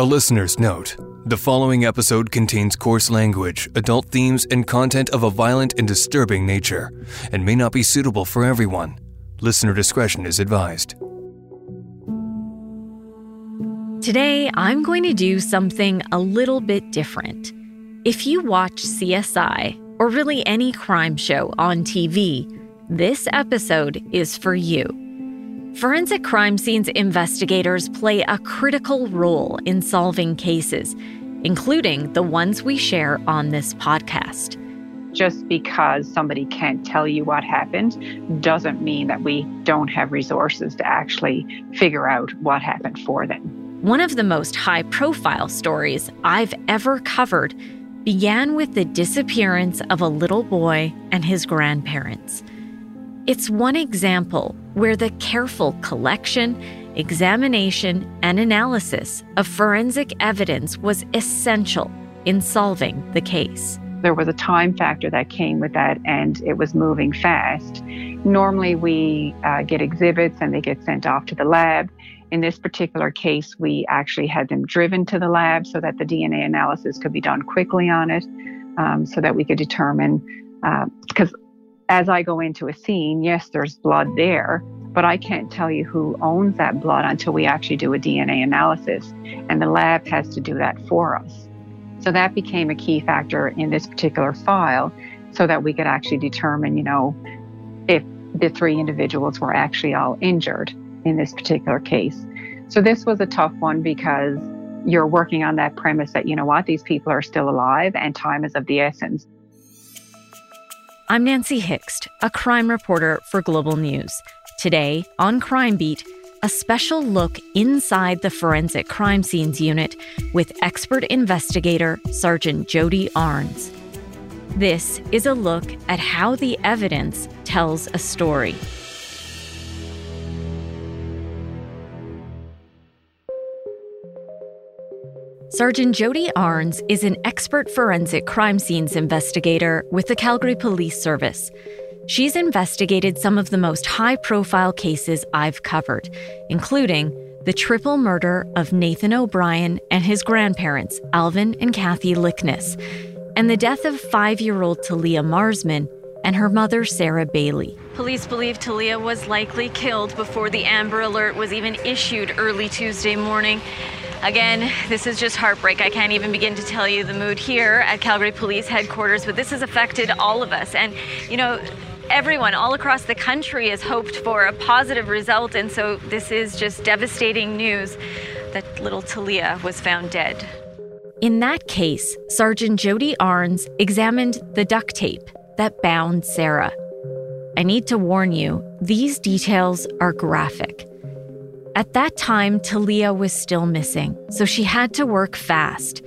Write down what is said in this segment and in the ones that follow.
A listener's note the following episode contains coarse language, adult themes, and content of a violent and disturbing nature, and may not be suitable for everyone. Listener discretion is advised. Today, I'm going to do something a little bit different. If you watch CSI, or really any crime show on TV, this episode is for you. Forensic crime scenes investigators play a critical role in solving cases, including the ones we share on this podcast. Just because somebody can't tell you what happened doesn't mean that we don't have resources to actually figure out what happened for them. One of the most high profile stories I've ever covered began with the disappearance of a little boy and his grandparents. It's one example where the careful collection, examination, and analysis of forensic evidence was essential in solving the case. There was a time factor that came with that, and it was moving fast. Normally, we uh, get exhibits and they get sent off to the lab. In this particular case, we actually had them driven to the lab so that the DNA analysis could be done quickly on it, um, so that we could determine. Because uh, as I go into a scene, yes, there's blood there, but I can't tell you who owns that blood until we actually do a DNA analysis. And the lab has to do that for us. So that became a key factor in this particular file so that we could actually determine, you know, if the three individuals were actually all injured in this particular case. So this was a tough one because you're working on that premise that, you know what, these people are still alive and time is of the essence. I'm Nancy Hixt, a crime reporter for Global News. Today, on Crime Beat, a special look inside the Forensic Crime Scenes Unit with expert investigator Sergeant Jodi Arns. This is a look at how the evidence tells a story. Sergeant Jodi Arns is an expert forensic crime scenes investigator with the Calgary Police Service. She's investigated some of the most high profile cases I've covered, including the triple murder of Nathan O'Brien and his grandparents, Alvin and Kathy Liknes, and the death of five year old Taliyah Marsman and her mother, Sara Baillie. Police believe Taliyah was likely killed before the Amber Alert was even issued early Tuesday morning. Again, this is just heartbreak. I can't even begin to tell you the mood here at Calgary Police Headquarters, but this has affected all of us. And, you know, everyone all across the country has hoped for a positive result. And so this is just devastating news that little Taliyah was found dead. In that case, Sergeant Jodi Arns examined the duct tape that bound Sara. I need to warn you, these details are graphic. At that time, Taliyah was still missing, so she had to work fast.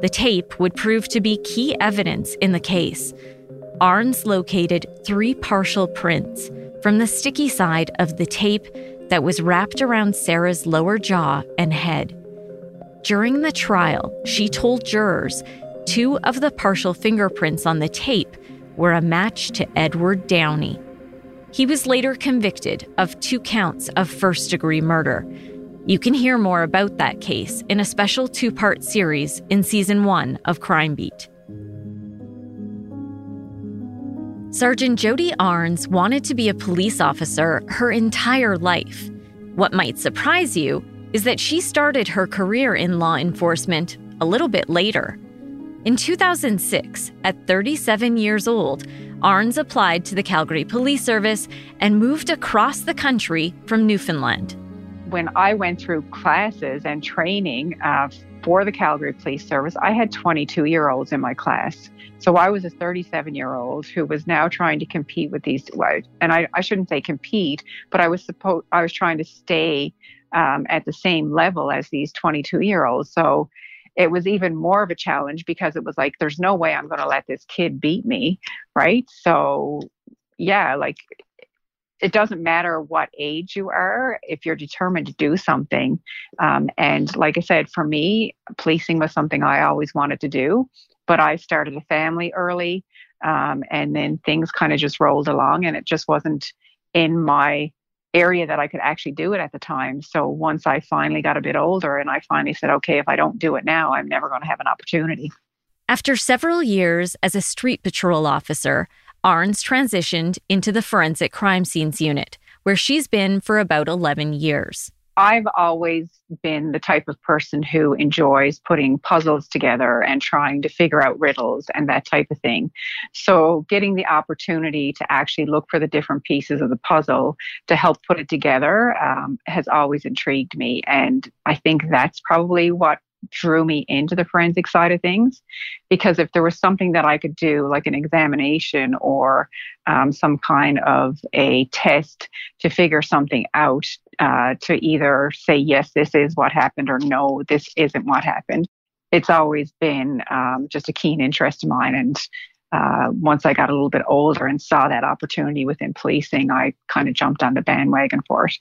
The tape would prove to be key evidence in the case. Arns located three partial prints from the sticky side of the tape that was wrapped around Sara's lower jaw and head. During the trial, she told jurors two of the partial fingerprints on the tape were a match to Edward Downey. He was later convicted of two counts of first degree murder. You can hear more about that case in a special two part series in season one of Crime Beat. Sergeant Jodi Arns wanted to be a police officer her entire life. What might surprise you is that she started her career in law enforcement a little bit later. In 2006, at 37 years old, Arns applied to the Calgary Police Service and moved across the country from Newfoundland. When I went through classes and training uh, for the Calgary Police Service, I had 22 year olds in my class. So I was a 37 year old who was now trying to compete with these, and I, I shouldn't say compete, but I was supposed I was trying to stay um, at the same level as these 22 year olds. So it was even more of a challenge because it was like, there's no way I'm going to let this kid beat me. Right. So, yeah, like it doesn't matter what age you are if you're determined to do something. Um, and like I said, for me, policing was something I always wanted to do, but I started a family early. Um, and then things kind of just rolled along and it just wasn't in my area that I could actually do it at the time. So once I finally got a bit older and I finally said, okay, if I don't do it now, I'm never going to have an opportunity. After several years as a street patrol officer, Arns transitioned into the forensic crime scenes unit, where she's been for about 11 years. I've always been the type of person who enjoys putting puzzles together and trying to figure out riddles and that type of thing. So, getting the opportunity to actually look for the different pieces of the puzzle to help put it together um, has always intrigued me. And I think that's probably what drew me into the forensic side of things because if there was something that I could do, like an examination or um, some kind of a test to figure something out, uh, to either say, yes, this is what happened, or no, this isn't what happened, it's always been um, just a keen interest of mine. And uh, once I got a little bit older and saw that opportunity within policing, I kind of jumped on the bandwagon for it.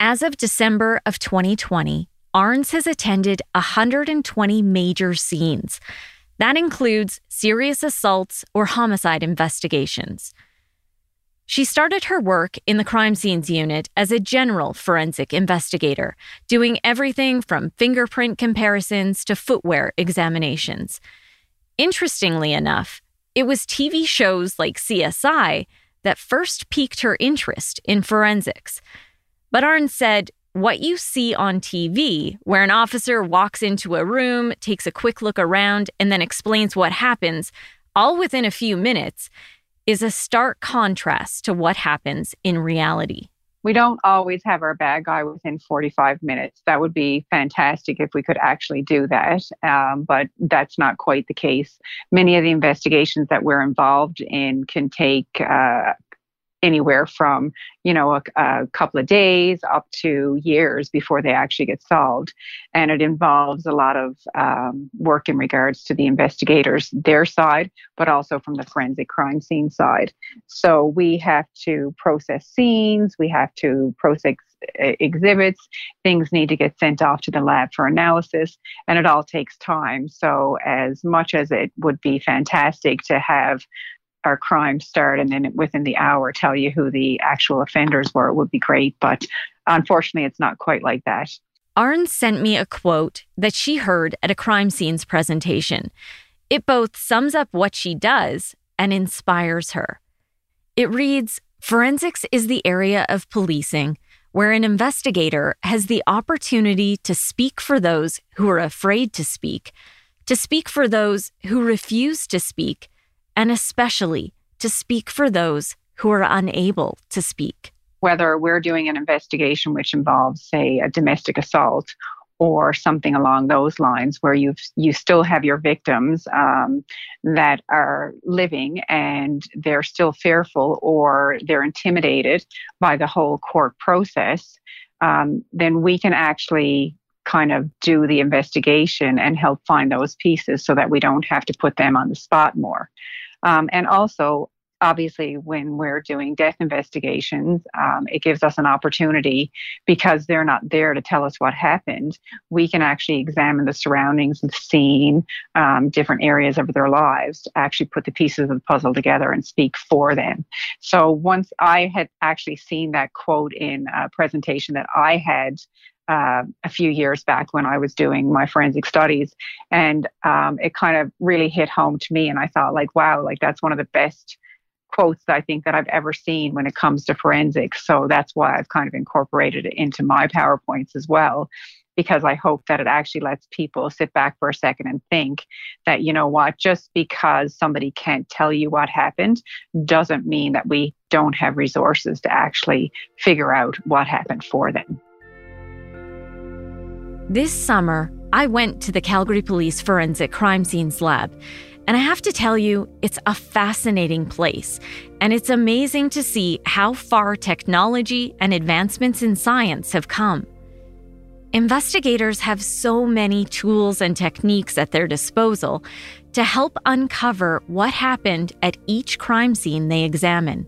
As of December of 2020, Arns has attended 120 major scenes. That includes serious assaults or homicide investigations. She started her work in the crime scenes unit as a general forensic investigator, doing everything from fingerprint comparisons to footwear examinations. Interestingly enough, it was TV shows like CSI that first piqued her interest in forensics. But Arns said what you see on TV, where an officer walks into a room, takes a quick look around, and then explains what happens, all within a few minutes, is a stark contrast to what happens in reality. We don't always have our bad guy within 45 minutes. That would be fantastic if we could actually do that, um, but that's not quite the case. Many of the investigations that we're involved in can take uh, anywhere from you know a, a, couple of days up to years before they actually get solved. And it involves a lot of um, work in regards to the investigators their side but also from the forensic crime scene side. So we have to process scenes we have to process exhibits things need to get sent off to the lab for analysis and it all takes time. So as much as it would be fantastic to have our crime start and then within the hour tell you who the actual offenders were would be great. But unfortunately, it's not quite like that. Arns sent me a quote that she heard at a crime scenes presentation. It both sums up what she does and inspires her. It reads Forensics is the area of policing where an investigator has the opportunity to speak for those who are afraid to speak, to speak for those who refuse to speak, and especially to speak for those who are unable to speak. Whether we're doing an investigation which involves, say, a domestic assault or something along those lines, where you you still have your victims um, that are living and they're still fearful or they're intimidated by the whole court process, um, then we can actually kind of do the investigation and help find those pieces so that we don't have to put them on the spot more. Um, and also, obviously, when we're doing death investigations, um, it gives us an opportunity because they're not there to tell us what happened. We can actually examine the surroundings, the scene, um, different areas of their lives to actually put the pieces of the puzzle together and speak for them. So once I had actually seen that quote in a presentation that I had uh, a few years back when I was doing my forensic studies, and um, it kind of really hit home to me. And I thought, like, wow, like that's one of the best quotes I think that I've ever seen when it comes to forensics. So that's why I've kind of incorporated it into my PowerPoints as well, because I hope that it actually lets people sit back for a second and think that, you know what, just because somebody can't tell you what happened doesn't mean that we don't have resources to actually figure out what happened for them. This summer, I went to the Calgary Police Forensic Crime Scenes Lab, and I have to tell you, it's a fascinating place, and it's amazing to see how far technology and advancements in science have come. Investigators have so many tools and techniques at their disposal to help uncover what happened at each crime scene they examine.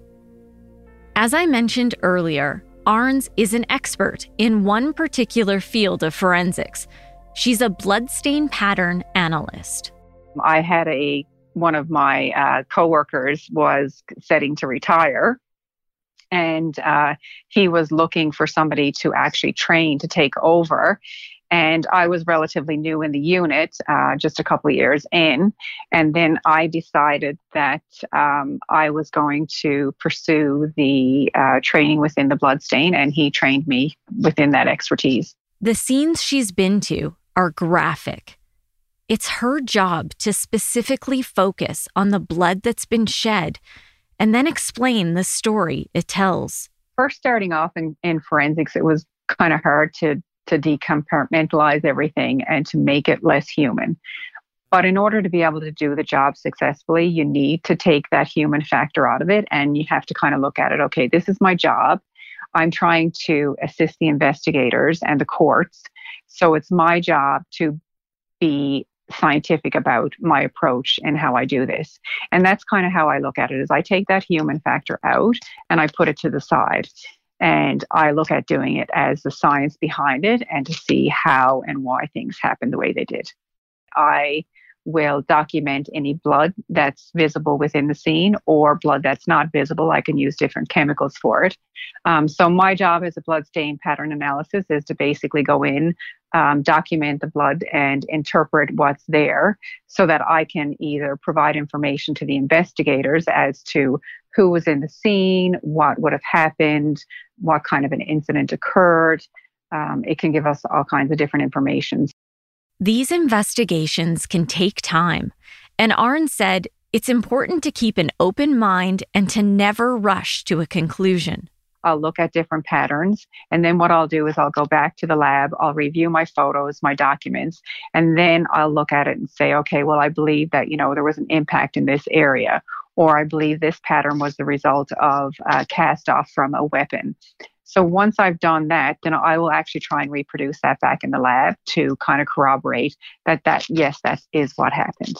As I mentioned earlier, Arns is an expert in one particular field of forensics. She's a bloodstain pattern analyst. I had a one of my uh, coworkers was setting to retire, and uh, he was looking for somebody to actually train to take over. And I was relatively new in the unit, uh, just a couple of years in. And then I decided that um, I was going to pursue the uh, training within the bloodstain, and he trained me within that expertise. The scenes she's been to are graphic. It's her job to specifically focus on the blood that's been shed and then explain the story it tells. First, starting off in, in forensics, it was kind of hard to to decompartmentalize everything and to make it less human. But in order to be able to do the job successfully, you need to take that human factor out of it and you have to kind of look at it okay, this is my job. I'm trying to assist the investigators and the courts. So it's my job to be scientific about my approach and how I do this. And that's kind of how I look at it is I take that human factor out and I put it to the side. And I look at doing it as the science behind it and to see how and why things happen the way they did. I will document any blood that's visible within the scene or blood that's not visible. I can use different chemicals for it. Um, so, my job as a blood stain pattern analysis is to basically go in, um, document the blood, and interpret what's there so that I can either provide information to the investigators as to who was in the scene, what would have happened, what kind of an incident occurred. Um, it can give us all kinds of different information. These investigations can take time, and Arn said it's important to keep an open mind and to never rush to a conclusion. I'll look at different patterns. And then what I'll do is I'll go back to the lab, I'll review my photos, my documents, and then I'll look at it and say, okay, well, I believe that, you know, there was an impact in this area, or I believe this pattern was the result of a cast off from a weapon. So once I've done that, then I will actually try and reproduce that back in the lab to kind of corroborate that that yes, that is what happened.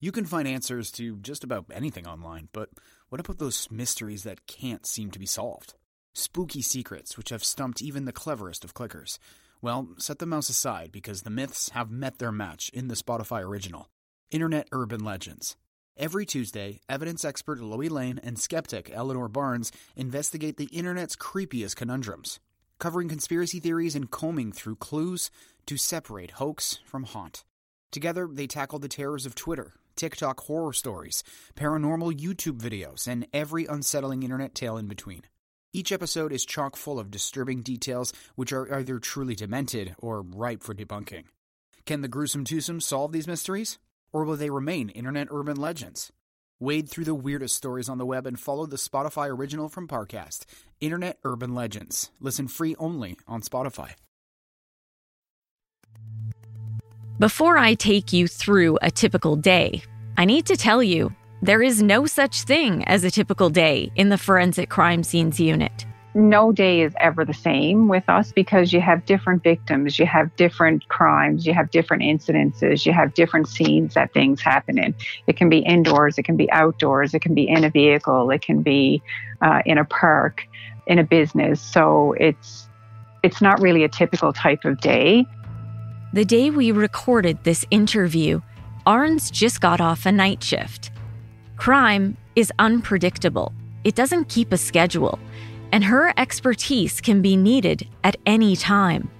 You can find answers to just about anything online, but what about those mysteries that can't seem to be solved? Spooky secrets which have stumped even the cleverest of clickers. Well, set the mouse aside because the myths have met their match in the Spotify original Internet Urban Legends. Every Tuesday, evidence expert Loie Lane and skeptic Eleanor Barnes investigate the internet's creepiest conundrums, covering conspiracy theories and combing through clues to separate hoax from haunt. Together, they tackle the terrors of Twitter, TikTok horror stories, paranormal YouTube videos, and every unsettling internet tale in between. Each episode is chock full of disturbing details which are either truly demented or ripe for debunking. Can the gruesome twosome solve these mysteries? Or will they remain internet urban legends? Wade through the weirdest stories on the web and follow the Spotify original from Parcast, Internet Urban Legends. Listen free only on Spotify. Before I take you through a typical day, I need to tell you there is no such thing as a typical day in the Forensic Crime Scenes Unit no day is ever the same with us because you have different victims, you have different crimes, you have different incidences, you have different scenes that things happen in. It can be indoors, it can be outdoors, it can be in a vehicle, it can be uh, in a park, in a business. So it's it's not really a typical type of day. The day we recorded this interview, Arns just got off a night shift. Crime is unpredictable. It doesn't keep a schedule and her expertise can be needed at any time.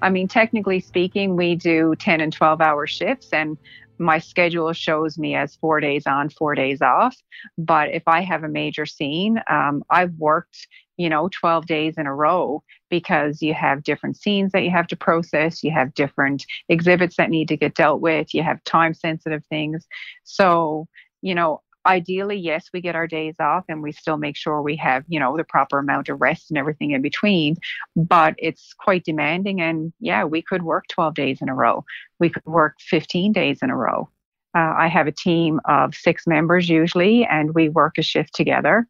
I mean, technically speaking, we do 10 and 12 hour shifts, and my schedule shows me as four days on, four days off. But if I have a major scene, um, I've worked, you know, 12 days in a row because you have different scenes that you have to process, you have different exhibits that need to get dealt with, you have time sensitive things. So, you know, ideally yes we get our days off and we still make sure we have you know the proper amount of rest and everything in between but it's quite demanding and yeah we could work 12 days in a row. We could work 15 days in a row. Uh, i have a team of six members usually and we work a shift together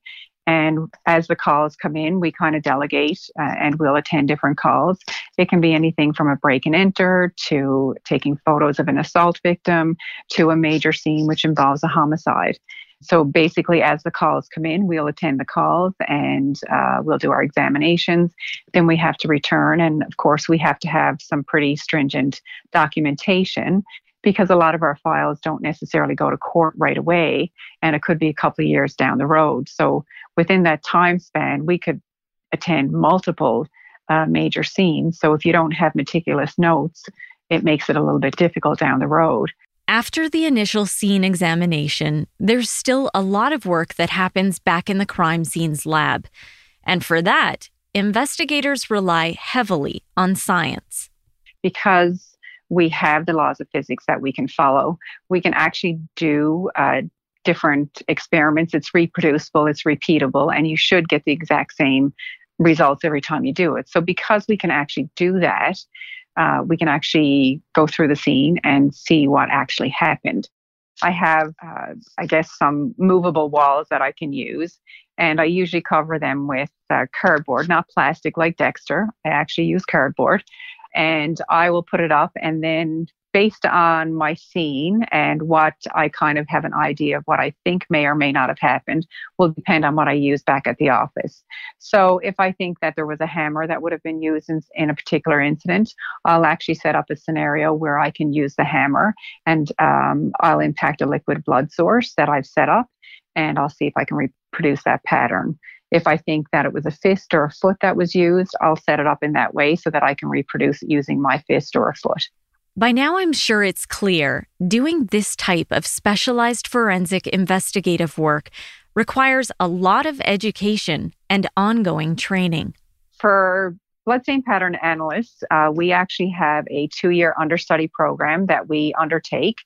and as the calls come in, we kind of delegate uh, and we'll attend different calls. It can be anything from a break and enter to taking photos of an assault victim to a major scene which involves a homicide. So basically, as the calls come in, we'll attend the calls and uh, we'll do our examinations. Then we have to return. And of course, we have to have some pretty stringent documentation because a lot of our files don't necessarily go to court right away and it could be a couple of years down the road. So within that time span, we could attend multiple uh, major scenes. So if you don't have meticulous notes, it makes it a little bit difficult down the road. After the initial scene examination, there's still a lot of work that happens back in the crime scenes lab. And for that, investigators rely heavily on science. Because we have the laws of physics that we can follow, we can actually do uh, different experiments. It's reproducible, it's repeatable, and you should get the exact same results every time you do it. So, because we can actually do that, uh, we can actually go through the scene and see what actually happened. I have, uh, I guess, some movable walls that I can use, and I usually cover them with uh, cardboard, not plastic like Dexter. I actually use cardboard, and I will put it up, and then based on my scene and what I kind of have an idea of what I think may or may not have happened will depend on what I use back at the office. So if I think that there was a hammer that would have been used in, in a particular incident, I'll actually set up a scenario where I can use the hammer and um, I'll impact a liquid blood source that I've set up and I'll see if I can reproduce that pattern. If I think that it was a fist or a foot that was used, I'll set it up in that way so that I can reproduce it using my fist or a foot. By now, I'm sure it's clear doing this type of specialized forensic investigative work requires a lot of education and ongoing training. For Bloodstain pattern analysts, uh, we actually have a two year understudy program that we undertake.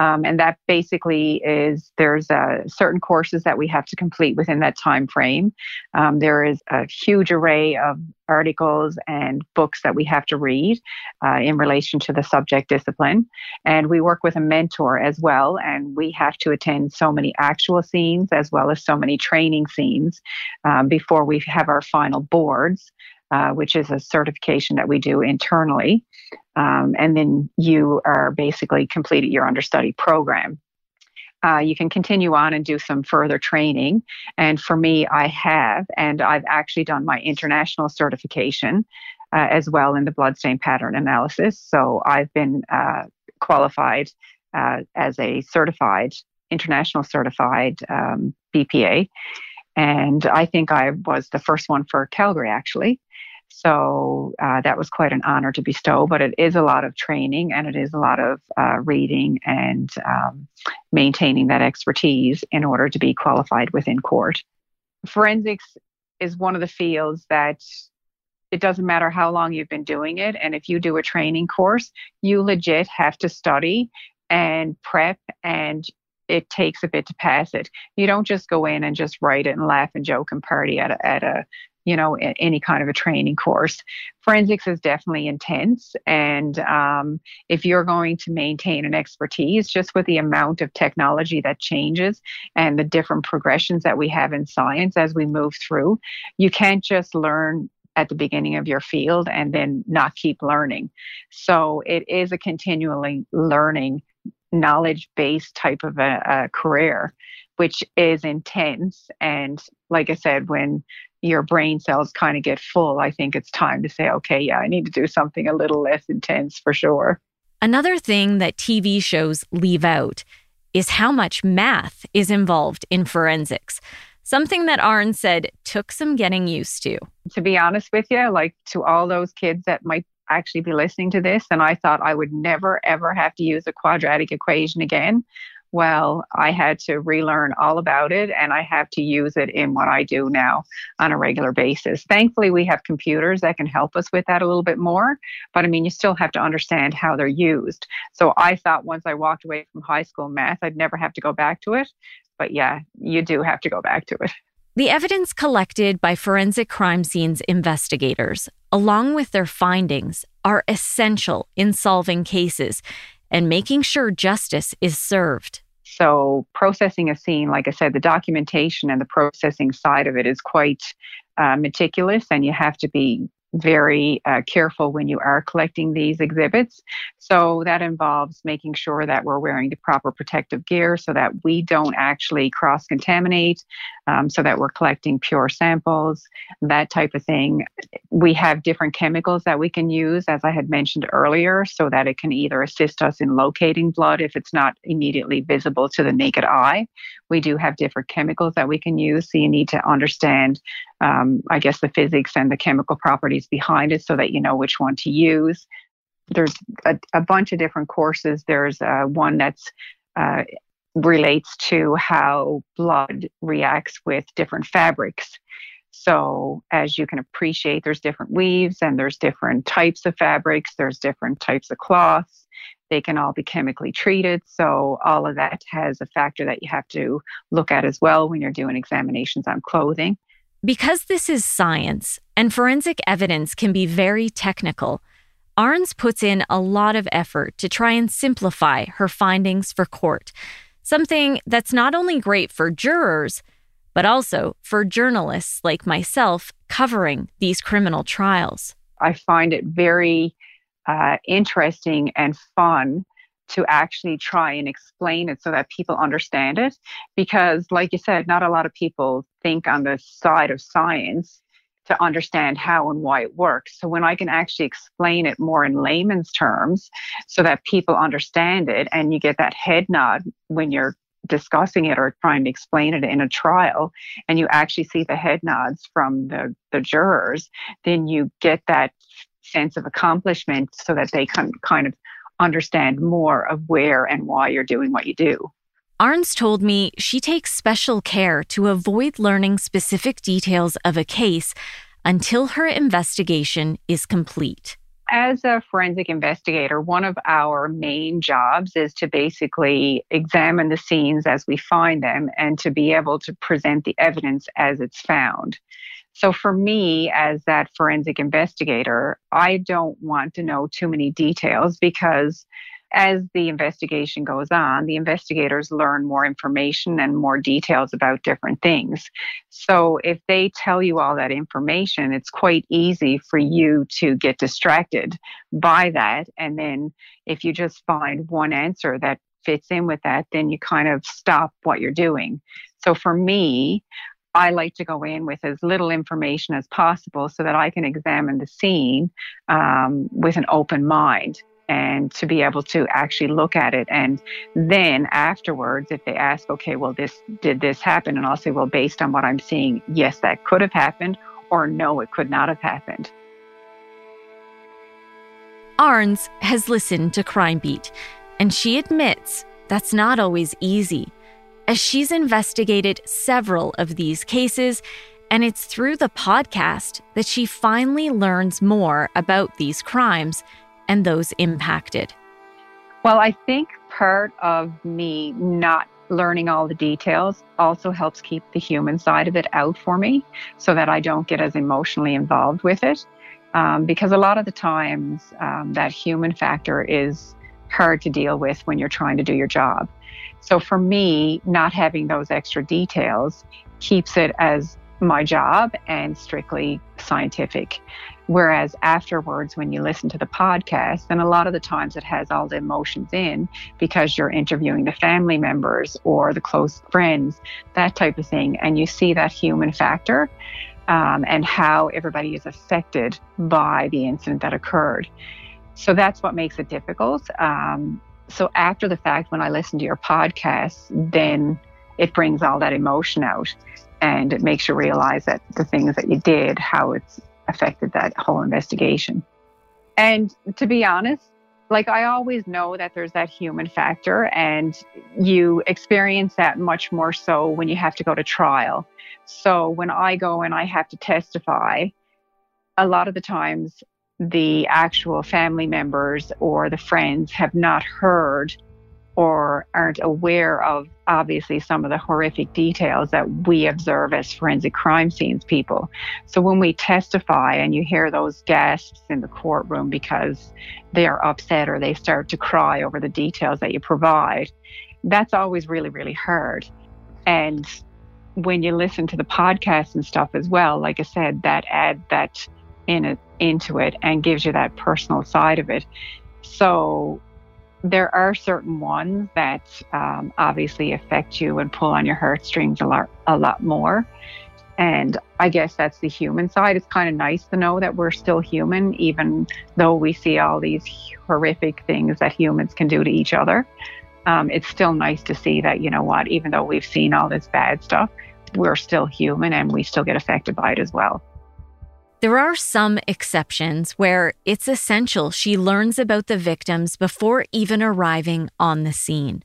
Um, and that basically is there's uh, certain courses that we have to complete within that time frame. Um, there is a huge array of articles and books that we have to read uh, in relation to the subject discipline. And we work with a mentor as well. And we have to attend so many actual scenes as well as so many training scenes um, before we have our final boards. Uh, which is a certification that we do internally. Um, and then you are basically completed your understudy program. Uh, you can continue on and do some further training. And for me, I have, and I've actually done my international certification uh, as well in the bloodstain pattern analysis. So I've been uh, qualified uh, as a certified, international certified um, BPA. And I think I was the first one for Calgary, actually. So uh, that was quite an honor to bestow, but it is a lot of training and it is a lot of uh, reading and um, maintaining that expertise in order to be qualified within court. Forensics is one of the fields that it doesn't matter how long you've been doing it. And if you do a training course, you legit have to study and prep and it takes a bit to pass it. You don't just go in and just write it and laugh and joke and party at a, at a you know, any kind of a training course. Forensics is definitely intense. And um, if you're going to maintain an expertise, just with the amount of technology that changes and the different progressions that we have in science as we move through, you can't just learn at the beginning of your field and then not keep learning. So it is a continually learning, knowledge based type of a, a career which is intense. And like I said, when your brain cells kind of get full, I think it's time to say, okay, yeah, I need to do something a little less intense for sure. Another thing that TV shows leave out is how much math is involved in forensics. Something that Arn said took some getting used to. To be honest with you, like to all those kids that might actually be listening to this, and I thought I would never, ever have to use a quadratic equation again well, I had to relearn all about it and I have to use it in what I do now on a regular basis. Thankfully, we have computers that can help us with that a little bit more, but I mean, you still have to understand how they're used. So I thought once I walked away from high school math, I'd never have to go back to it. But yeah, you do have to go back to it. The evidence collected by forensic crime scenes investigators, along with their findings, are essential in solving cases and making sure justice is served. So, processing a scene, like I said, the documentation and the processing side of it is quite uh, meticulous, and you have to be very uh, careful when you are collecting these exhibits. So that involves making sure that we're wearing the proper protective gear so that we don't actually cross contaminate um, so that we're collecting pure samples, that type of thing. We have different chemicals that we can use, as I had mentioned earlier, so that it can either assist us in locating blood if it's not immediately visible to the naked eye. We do have different chemicals that we can use, so you need to understand, um, I guess, the physics and the chemical properties behind it so that you know which one to use there's a, a, bunch of different courses. There's uh, one that's uh, relates to how blood reacts with different fabrics. So, as you can appreciate, there's different weaves and there's different types of fabrics, there's different types of cloths. They can all be chemically treated. So, all of that has a factor that you have to look at as well when you're doing examinations on clothing. Because this is science and forensic evidence can be very technical, Arns puts in a lot of effort to try and simplify her findings for court, something that's not only great for jurors, but also for journalists like myself covering these criminal trials. I find it very uh, interesting and fun to actually try and explain it so that people understand it. Because, like you said, not a lot of people think on the side of science to understand how and why it works. So when I can actually explain it more in layman's terms so that people understand it and you get that head nod when you're discussing it or trying to explain it in a trial and you actually see the head nods from the, the jurors, then you get that sense of accomplishment so that they can kind of understand more of where and why you're doing what you do. Arns told me she takes special care to avoid learning specific details of a case until her investigation is complete. As a forensic investigator, one of our main jobs is to basically examine the scenes as we find them and to be able to present the evidence as it's found. So, for me, as that forensic investigator, I don't want to know too many details because as the investigation goes on, the investigators learn more information and more details about different things. So if they tell you all that information, it's quite easy for you to get distracted by that. And then if you just find one answer that fits in with that, then you kind of stop what you're doing. So for me, I like to go in with as little information as possible so that I can examine the scene um, with an open mind and to be able to actually look at it. And then afterwards if they ask okay well this did this happen? And i'll say well based on what i'm seeing yes that could have happened or no it could not have happened. Arns has listened to crime beat and she admits that's not always easy as she's investigated several of these cases and it's through the podcast that she finally learns more about these crimes and those impacted? Well, I think part of me not learning all the details also helps keep the human side of it out for me so that I don't get as emotionally involved with it. Um, because a lot of the times um, that human factor is hard to deal with when you're trying to do your job. So for me, not having those extra details keeps it as my job and strictly scientific. Whereas afterwards, when you listen to the podcast, and a lot of the times it has all the emotions in because you're interviewing the family members or the close friends, that type of thing, and you see that human factor um, and how everybody is affected by the incident that occurred. So that's what makes it difficult. Um, so after the fact, when I listen to your podcast, then it brings all that emotion out and it makes you realize that the things that you did, how it's affected that whole investigation. And to be honest, like I always know that there's that human factor, and you experience that much more so when you have to go to trial. So when I go and I have to testify, a lot of the times the actual family members or the friends have not heard or aren't aware of obviously some of the horrific details that we observe as forensic crime scenes people. So when we testify and you hear those gasps in the courtroom because they are upset or they start to cry over the details that you provide, that's always really, really hard. And when you listen to the podcast and stuff as well, like I said, that add that in it, into it and gives you that personal side of it. So there are certain ones that um, obviously affect you and pull on your heartstrings a lot, a lot more. And I guess that's the human side. It's kind of nice to know that we're still human, even though we see all these horrific things that humans can do to each other. Um, it's still nice to see that, you know what, even though we've seen all this bad stuff, we're still human and we still get affected by it as well. There are some exceptions where it's essential she learns about the victims before even arriving on the scene.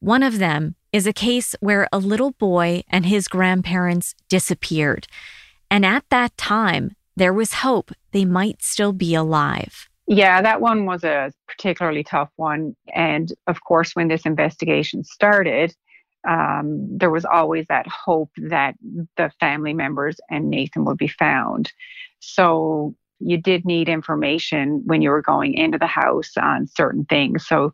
One of them is a case where a little boy and his grandparents disappeared. And at that time, there was hope they might still be alive. Yeah, that one was a particularly tough one. And of course, when this investigation started, um, there was always that hope that the family members and Nathan would be found. So you did need information when you were going into the house on certain things. So,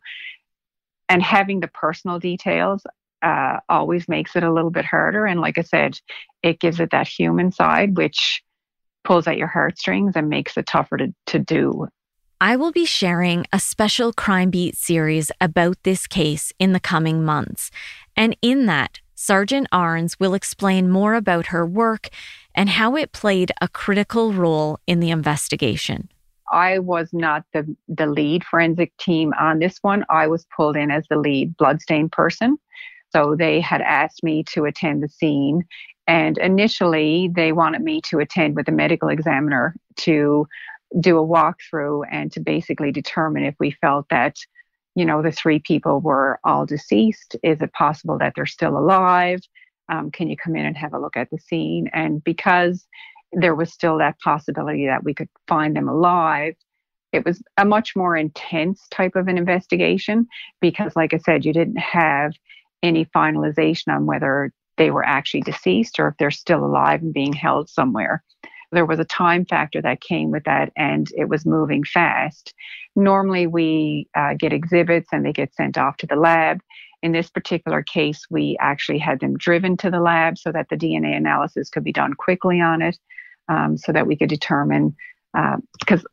and having the personal details uh, always makes it a little bit harder. And like I said, it gives it that human side, which pulls at your heartstrings and makes it tougher to, to do. I will be sharing a special Crime Beat series about this case in the coming months. And in that, Sergeant Arns will explain more about her work and how it played a critical role in the investigation. I was not the, the lead forensic team on this one. I was pulled in as the lead bloodstain person. So they had asked me to attend the scene. And initially, they wanted me to attend with the medical examiner to do a walkthrough and to basically determine if we felt that, you know, the three people were all deceased. Is it possible that they're still alive? Um, can you come in and have a look at the scene? And because there was still that possibility that we could find them alive, it was a much more intense type of an investigation because, like I said, you didn't have any finalization on whether they were actually deceased or if they're still alive and being held somewhere. There was a time factor that came with that, and it was moving fast. Normally, we uh, get exhibits and they get sent off to the lab. In this particular case, we actually had them driven to the lab so that the DNA analysis could be done quickly on it, um, so that we could determine. Because uh,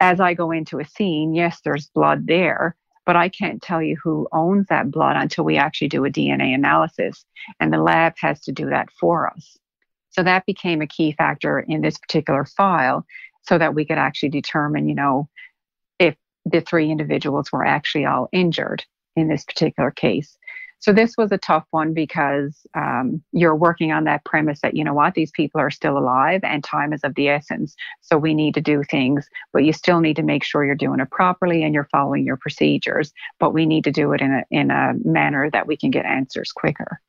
as I go into a scene, yes, there's blood there, but I can't tell you who owns that blood until we actually do a DNA analysis. And the lab has to do that for us. So that became a key factor in this particular file so that we could actually determine, you know, if the three individuals were actually all injured in this particular case. So this was a tough one because um, you're working on that premise that, you know what, these people are still alive and time is of the essence. So we need to do things, but you still need to make sure you're doing it properly and you're following your procedures. But we need to do it in a, in a manner that we can get answers quicker.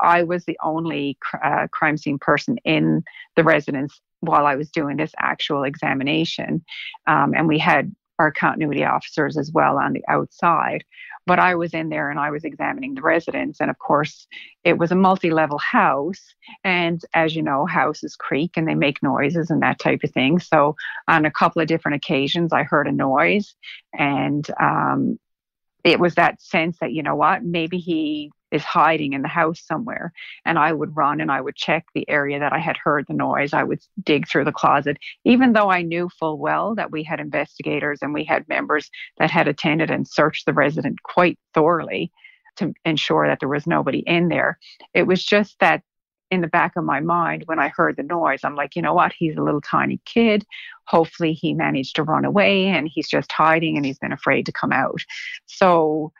I was the only uh, crime scene person in the residence while I was doing this actual examination. Um, and we had our continuity officers as well on the outside. But I was in there and I was examining the residence. And of course, it was a multi level house. And as you know, houses creak and they make noises and that type of thing. So on a couple of different occasions, I heard a noise. And um, it was that sense that, you know what, maybe he is hiding in the house somewhere. And I would run and I would check the area that I had heard the noise. I would dig through the closet, even though I knew full well that we had investigators and we had members that had attended and searched the resident quite thoroughly to ensure that there was nobody in there. It was just that in the back of my mind when I heard the noise, I'm like, you know what? He's a little tiny kid. Hopefully, he managed to run away and he's just hiding and he's been afraid to come out. So,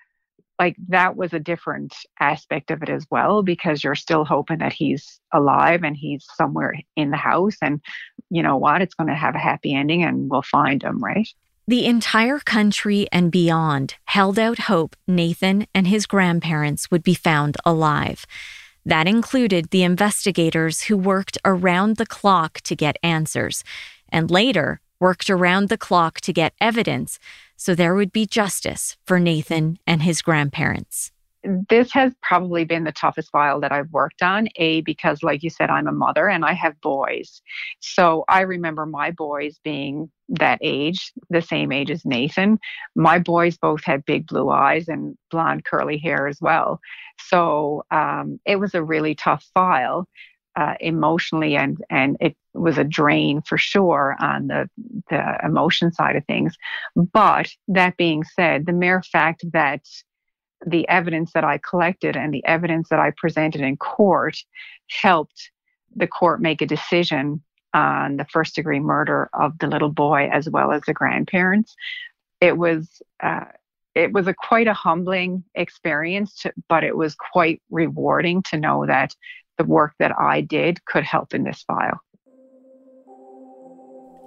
like, that was a different aspect of it as well because you're still hoping that he's alive and he's somewhere in the house. And you know what? It's going to have a happy ending and we'll find him, right? The entire country and beyond held out hope Nathan and his grandparents would be found alive. That included the investigators who worked around the clock to get answers, and later worked around the clock to get evidence so there would be justice for Nathan and his grandparents this has probably been the toughest file that I've worked on. A, because, like you said, I'm a mother and I have boys. So I remember my boys being that age, the same age as Nathan. My boys both had big blue eyes and blonde curly hair as well. So um, it was a really tough file. Uh, emotionally and and it was a drain for sure on the the emotion side of things but that being said the mere fact that the evidence that I collected and the evidence that I presented in court helped the court make a decision on the first degree murder of the little boy as well as the grandparents. It was uh, it was a quite a humbling experience, to, but it was quite rewarding to know that the work that I did could help in this file.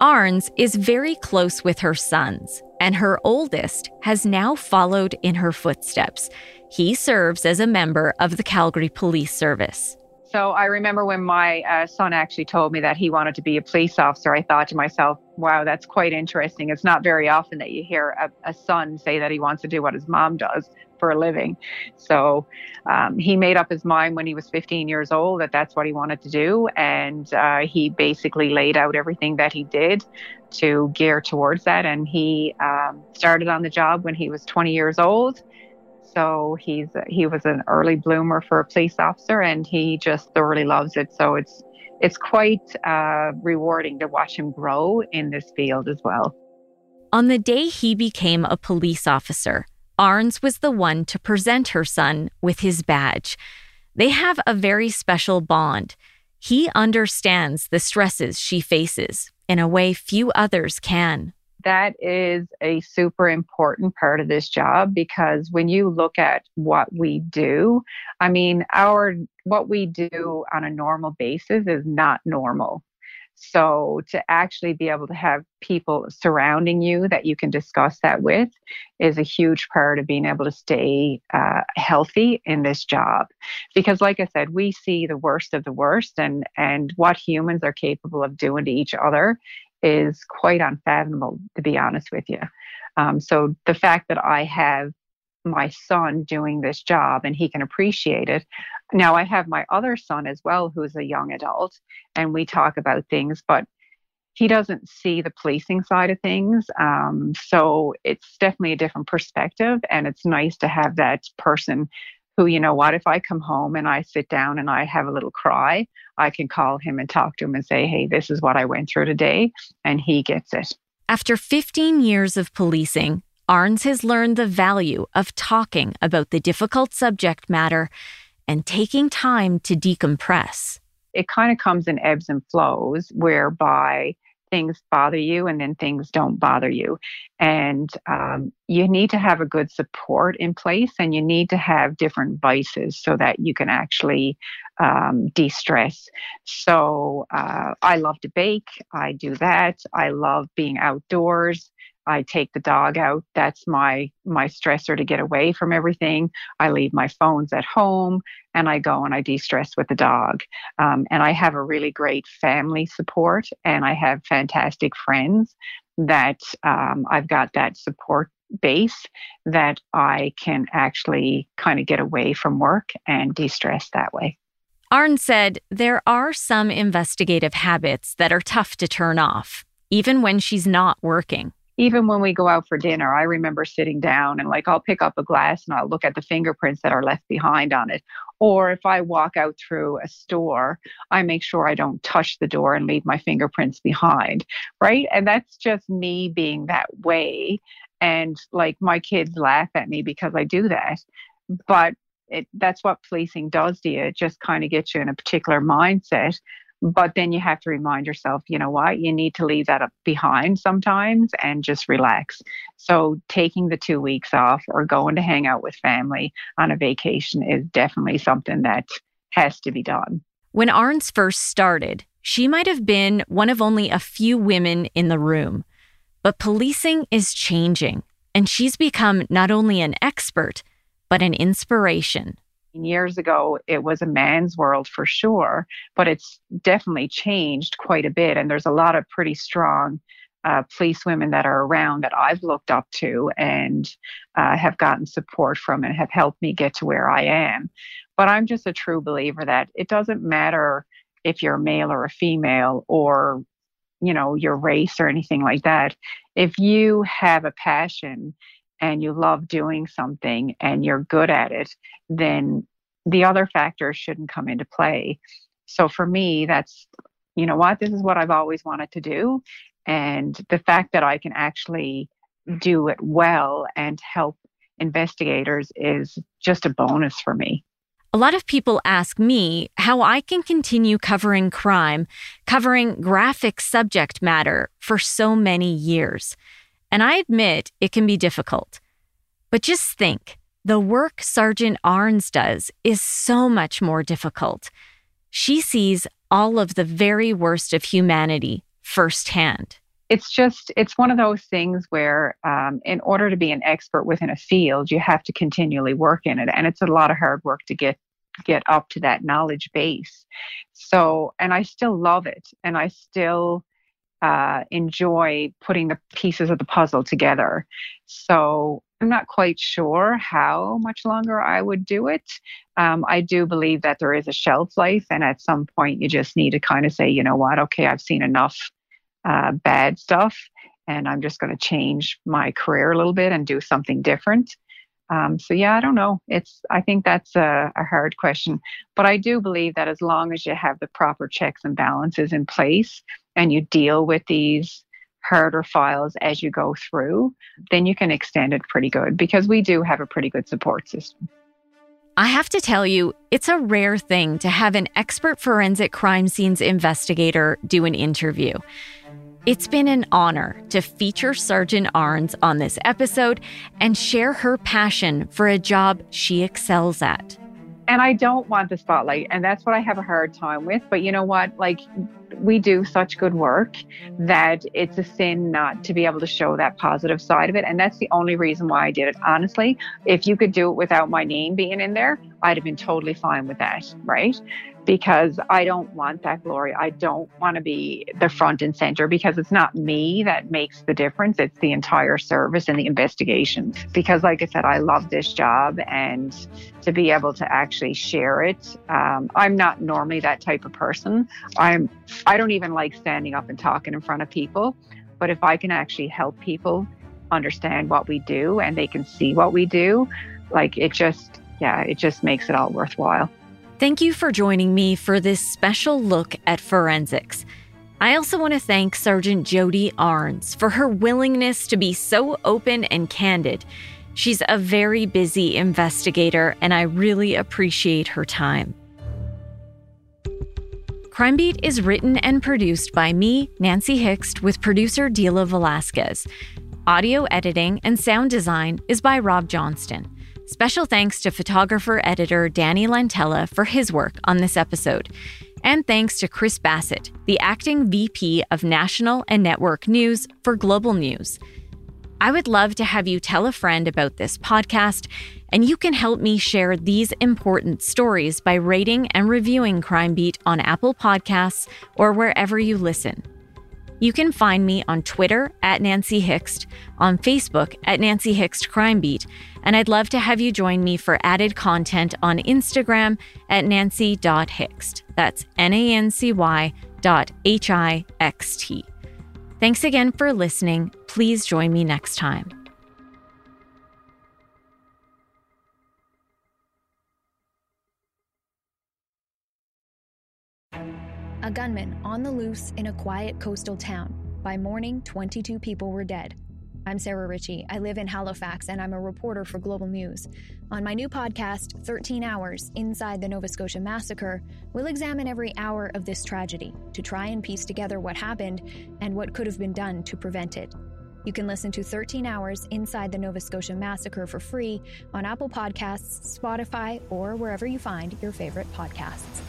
Arns is very close with her sons, and her oldest has now followed in her footsteps. He serves as a member of the Calgary Police Service. So I remember when my uh, son actually told me that he wanted to be a police officer, I thought to myself, wow, that's quite interesting. It's not very often that you hear a, a son say that he wants to do what his mom does for a living. So um, he made up his mind when he was 15 years old that that's what he wanted to do. And uh, he basically laid out everything that he did to gear towards that. And he um, started on the job when he was 20 years old so he's he was an early bloomer for a police officer, and he just thoroughly loves it. So it's it's quite uh, rewarding to watch him grow in this field as well. On the day he became a police officer, Arns was the one to present her son with his badge. They have a very special bond. He understands the stresses she faces in a way few others can that is a super important part of this job because when you look at what we do, I mean, our what we do on a normal basis is not normal. So to actually be able to have people surrounding you that you can discuss that with is a huge part of being able to stay uh, healthy in this job. Because, like I said, we see the worst of the worst, and and what humans are capable of doing to each other is quite unfathomable, to be honest with you. Um, so the fact that I have my son doing this job and he can appreciate it. Now I have my other son as well, who's a young adult, and we talk about things, but he doesn't see the policing side of things. Um, so it's definitely a different perspective, and it's nice to have that person who, you know what, if I come home and I sit down and I have a little cry, I can call him and talk to him and say, hey, this is what I went through today. And he gets it. After 15 years of policing, Arns has learned the value of talking about the difficult subject matter and taking time to decompress. It kind of comes in ebbs and flows, whereby things bother you and then things don't bother you. And um, you need to have a good support in place and you need to have different vices so that you can actually um, de stress. So uh, I love to bake, I do that. I love being outdoors. I take the dog out. That's my my stressor to get away from everything. I leave my phones at home and I go and I de-stress with the dog. Um, and I have a really great family support and I have fantastic friends that um, I've got that support base that I can actually kind of get away from work and de-stress that way. Arn said there are some investigative habits that are tough to turn off, even when she's not working even when we go out for dinner, I remember sitting down and like I'll pick up a glass and I'll look at the fingerprints that are left behind on it. Or if I walk out through a store, I make sure I don't touch the door and leave my fingerprints behind. Right. And that's just me being that way. And like my kids laugh at me because I do that. But it, that's what policing does to you. It just kind of gets you in a particular mindset but then you have to remind yourself, you know what, you need to leave that behind sometimes and just relax. So taking the two weeks off or going to hang out with family on a vacation is definitely something that has to be done. When Arns first started, she might have been one of only a few women in the room. But policing is changing, and she's become not only an expert, but an inspiration years ago it was a man's world for sure but it's definitely changed quite a bit and there's a lot of pretty strong uh, police women that are around that I've looked up to and uh, have gotten support from and have helped me get to where I am. But I'm just a true believer that it doesn't matter if you're a male or a female or you know your race or anything like that. If you have a passion and you love doing something and you're good at it, then the other factors shouldn't come into play. So for me, that's, you know what, this is what I've always wanted to do. And the fact that I can actually do it well and help investigators is just a bonus for me. A lot of people ask me how I can continue covering crime, covering graphic subject matter for so many years. And I admit it can be difficult. But just think the work Sergeant Arns does is so much more difficult. She sees all of the very worst of humanity firsthand it's just it's one of those things where um, in order to be an expert within a field you have to continually work in it and it's a lot of hard work to get get up to that knowledge base so and i still love it and i still uh, enjoy putting the pieces of the puzzle together so i'm not quite sure how much longer i would do it um, i do believe that there is a shelf life and at some point you just need to kind of say you know what okay i've seen enough uh, bad stuff and I'm just going to change my career a little bit and do something different. Um, so yeah, I don't know. It's I think that's a, a, hard question, but I do believe that as long as you have the proper checks and balances in place and you deal with these harder files as you go through, then you can extend it pretty good because we do have a pretty good support system. I have to tell you, it's a rare thing to have an expert forensic crime scenes investigator do an interview. It's been an honor to feature Sergeant Arns on this episode and share her passion for a job she excels at. And I don't want the spotlight, and that's what I have a hard time with. But you know what? Like, we do such good work that it's a sin not to be able to show that positive side of it. And that's the only reason why I did it. Honestly, if you could do it without my name being in there, I'd have been totally fine with that. Right because I don't want that glory. I don't want to be the front and center because it's not me that makes the difference. It's the entire service and the investigations. Because, like I said, I love this job and to be able to actually share it. Um, I'm not normally that type of person. I'm. I don't even like standing up and talking in front of people. But if I can actually help people understand what we do and they can see what we do, like it just, yeah, it just makes it all worthwhile. Thank you for joining me for this special look at forensics. I also want to thank Sergeant Jodi Arns for her willingness to be so open and candid. She's a very busy investigator, and I really appreciate her time. Crime Beat is written and produced by me, Nancy Hixt, with producer Dila Velasquez. Audio editing and sound design is by Rob Johnston. Special thanks to photographer editor Danny Lantella for his work on this episode. And thanks to Chris Bassett, the acting VP of National and Network News for Global News. I would love to have you tell a friend about this podcast, and you can help me share these important stories by rating and reviewing Crime Beat on Apple Podcasts or wherever you listen. You can find me on Twitter at Nancy Hixt, on Facebook at Nancy Hixt Crime Beat, and I'd love to have you join me for added content on Instagram at nancy.hixt. That's N A N C Y dot H I X T. Thanks again for listening. Please join me next time. A gunman on the loose in a quiet coastal town. By morning, 22 people were dead. I'm Sarah Ritchie. I live in Halifax and I'm a reporter for Global News. On my new podcast, 13 Hours Inside the Nova Scotia Massacre, we'll examine every hour of this tragedy to try and piece together what happened and what could have been done to prevent it. You can listen to 13 Hours Inside the Nova Scotia Massacre for free on Apple Podcasts, Spotify, or wherever you find your favorite podcasts.